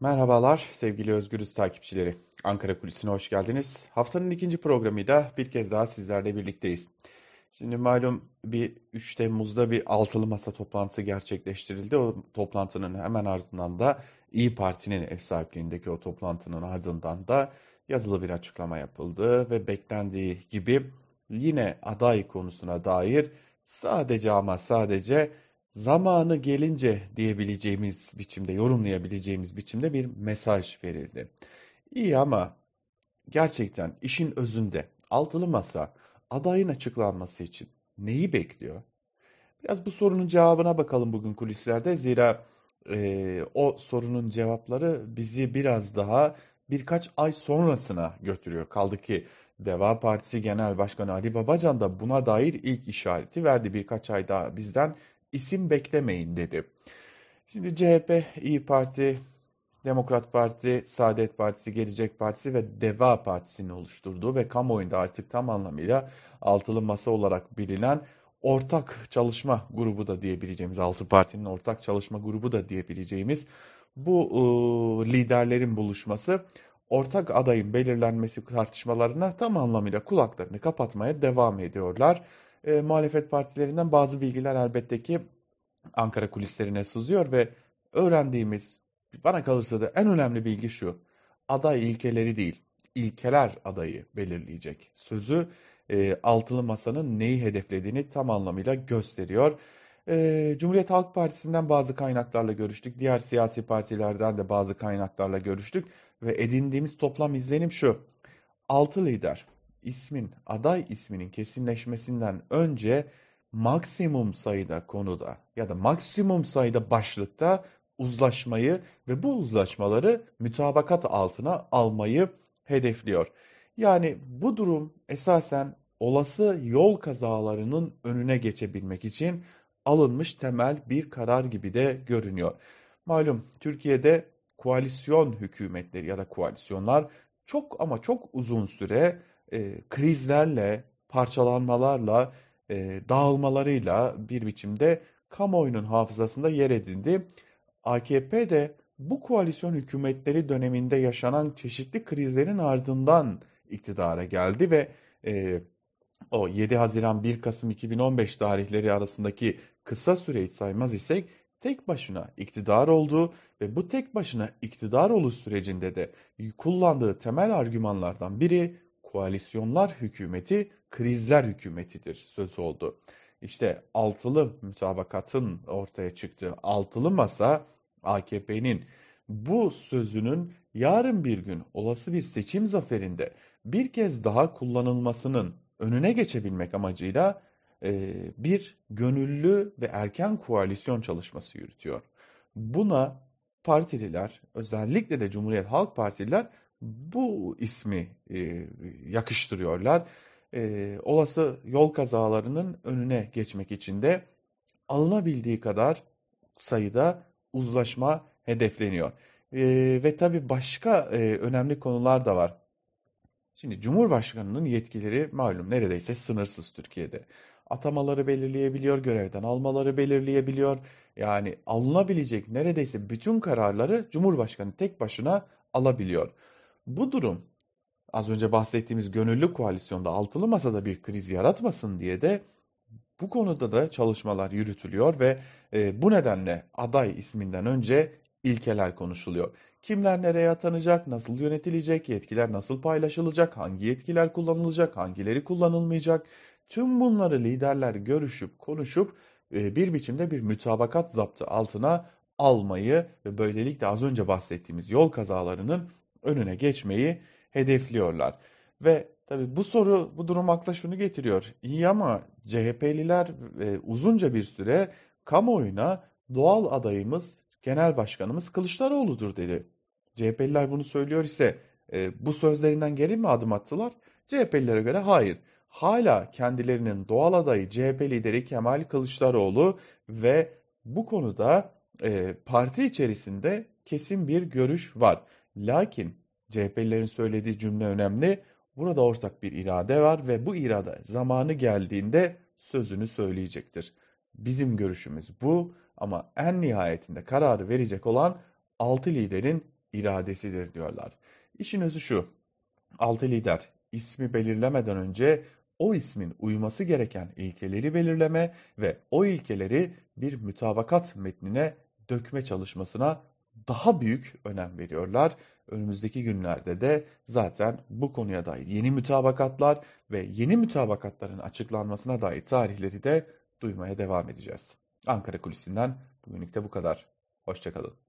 Merhabalar sevgili Özgürüz takipçileri. Ankara Kulisi'ne hoş geldiniz. Haftanın ikinci programıyla bir kez daha sizlerle birlikteyiz. Şimdi malum bir 3 Temmuz'da bir altılı masa toplantısı gerçekleştirildi. O toplantının hemen ardından da İyi Parti'nin ev sahipliğindeki o toplantının ardından da yazılı bir açıklama yapıldı ve beklendiği gibi yine aday konusuna dair sadece ama sadece zamanı gelince diyebileceğimiz biçimde, yorumlayabileceğimiz biçimde bir mesaj verildi. İyi ama gerçekten işin özünde altılı masa adayın açıklanması için neyi bekliyor? Biraz bu sorunun cevabına bakalım bugün kulislerde. Zira e, o sorunun cevapları bizi biraz daha birkaç ay sonrasına götürüyor. Kaldı ki Deva Partisi Genel Başkanı Ali Babacan da buna dair ilk işareti verdi. Birkaç ay daha bizden isim beklemeyin dedi. Şimdi CHP, İyi Parti, Demokrat Parti, Saadet Partisi, Gelecek Partisi ve Deva Partisi'ni oluşturduğu ve kamuoyunda artık tam anlamıyla altılı masa olarak bilinen ortak çalışma grubu da diyebileceğimiz, altı partinin ortak çalışma grubu da diyebileceğimiz bu e, liderlerin buluşması ortak adayın belirlenmesi tartışmalarına tam anlamıyla kulaklarını kapatmaya devam ediyorlar e, muhalefet partilerinden bazı bilgiler elbette ki Ankara kulislerine sızıyor ve öğrendiğimiz bana kalırsa da en önemli bilgi şu. Aday ilkeleri değil, ilkeler adayı belirleyecek. Sözü e, altılı masanın neyi hedeflediğini tam anlamıyla gösteriyor. E, Cumhuriyet Halk Partisi'nden bazı kaynaklarla görüştük. Diğer siyasi partilerden de bazı kaynaklarla görüştük. Ve edindiğimiz toplam izlenim şu. Altı lider ismin, aday isminin kesinleşmesinden önce maksimum sayıda konuda ya da maksimum sayıda başlıkta uzlaşmayı ve bu uzlaşmaları mütabakat altına almayı hedefliyor. Yani bu durum esasen olası yol kazalarının önüne geçebilmek için alınmış temel bir karar gibi de görünüyor. Malum Türkiye'de koalisyon hükümetleri ya da koalisyonlar çok ama çok uzun süre e, krizlerle, parçalanmalarla, e, dağılmalarıyla bir biçimde kamuoyunun hafızasında yer edindi. AKP de bu koalisyon hükümetleri döneminde yaşanan çeşitli krizlerin ardından iktidara geldi ve e, o 7 Haziran 1 Kasım 2015 tarihleri arasındaki kısa süreyi saymaz isek tek başına iktidar oldu ve bu tek başına iktidar oluş sürecinde de kullandığı temel argümanlardan biri koalisyonlar hükümeti krizler hükümetidir söz oldu. İşte altılı mütabakatın ortaya çıktığı altılı masa AKP'nin bu sözünün yarın bir gün olası bir seçim zaferinde bir kez daha kullanılmasının önüne geçebilmek amacıyla e, bir gönüllü ve erken koalisyon çalışması yürütüyor. Buna partililer özellikle de Cumhuriyet Halk Partililer bu ismi e, yakıştırıyorlar. E, olası yol kazalarının önüne geçmek için de alınabildiği kadar sayıda uzlaşma hedefleniyor. E, ve tabii başka e, önemli konular da var. Şimdi Cumhurbaşkanı'nın yetkileri malum neredeyse sınırsız Türkiye'de. Atamaları belirleyebiliyor, görevden almaları belirleyebiliyor. Yani alınabilecek neredeyse bütün kararları Cumhurbaşkanı tek başına alabiliyor. Bu durum az önce bahsettiğimiz gönüllü koalisyonda altılı masada bir kriz yaratmasın diye de bu konuda da çalışmalar yürütülüyor ve e, bu nedenle aday isminden önce ilkeler konuşuluyor. Kimler nereye atanacak, nasıl yönetilecek, yetkiler nasıl paylaşılacak, hangi yetkiler kullanılacak, hangileri kullanılmayacak. Tüm bunları liderler görüşüp konuşup e, bir biçimde bir mütabakat zaptı altına almayı ve böylelikle az önce bahsettiğimiz yol kazalarının önüne geçmeyi hedefliyorlar. Ve tabi bu soru bu durum akla şunu getiriyor. İyi ama CHP'liler e, uzunca bir süre kamuoyuna doğal adayımız genel başkanımız Kılıçdaroğlu'dur dedi. CHP'liler bunu söylüyor ise e, bu sözlerinden geri mi adım attılar? CHP'lilere göre hayır. Hala kendilerinin doğal adayı CHP lideri Kemal Kılıçdaroğlu ve bu konuda e, parti içerisinde kesin bir görüş var. Lakin CHP'lilerin söylediği cümle önemli. Burada ortak bir irade var ve bu irade zamanı geldiğinde sözünü söyleyecektir. Bizim görüşümüz bu ama en nihayetinde kararı verecek olan altı liderin iradesidir diyorlar. İşin özü şu. Altı lider ismi belirlemeden önce o ismin uyması gereken ilkeleri belirleme ve o ilkeleri bir mütabakat metnine dökme çalışmasına daha büyük önem veriyorlar. Önümüzdeki günlerde de zaten bu konuya dair yeni mütabakatlar ve yeni mütabakatların açıklanmasına dair tarihleri de duymaya devam edeceğiz. Ankara Kulisi'nden bugünlük de bu kadar. Hoşçakalın.